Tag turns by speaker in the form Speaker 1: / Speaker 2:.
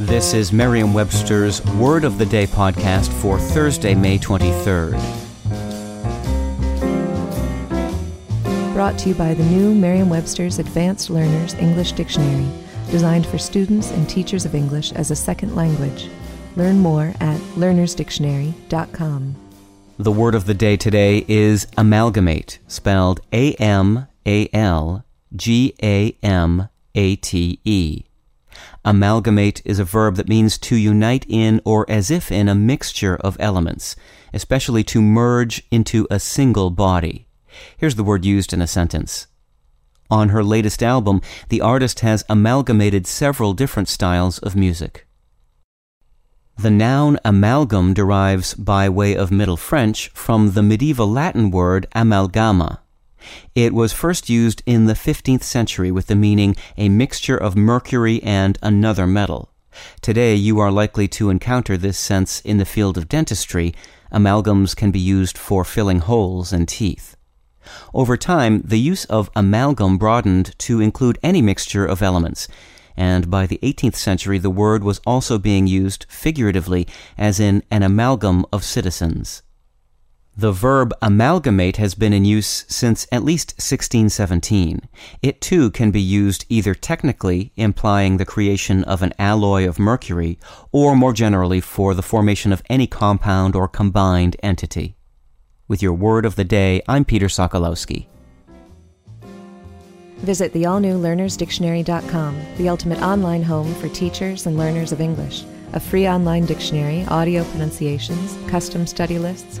Speaker 1: This is Merriam Webster's Word of the Day podcast for Thursday, May 23rd.
Speaker 2: Brought to you by the new Merriam Webster's Advanced Learners English Dictionary, designed for students and teachers of English as a second language. Learn more at learnersdictionary.com.
Speaker 1: The word of the day today is amalgamate, spelled A M A L G A M A T E. Amalgamate is a verb that means to unite in or as if in a mixture of elements, especially to merge into a single body. Here's the word used in a sentence. On her latest album, the artist has amalgamated several different styles of music. The noun amalgam derives by way of Middle French from the medieval Latin word amalgama. It was first used in the 15th century with the meaning a mixture of mercury and another metal. Today you are likely to encounter this sense in the field of dentistry. Amalgams can be used for filling holes in teeth. Over time, the use of amalgam broadened to include any mixture of elements, and by the 18th century the word was also being used figuratively as in an amalgam of citizens. The verb amalgamate has been in use since at least 1617. It too can be used either technically, implying the creation of an alloy of mercury, or more generally for the formation of any compound or combined entity. With your word of the day, I'm Peter Sokolowski.
Speaker 2: Visit the all new learnersdictionary.com, the ultimate online home for teachers and learners of English. A free online dictionary, audio pronunciations, custom study lists,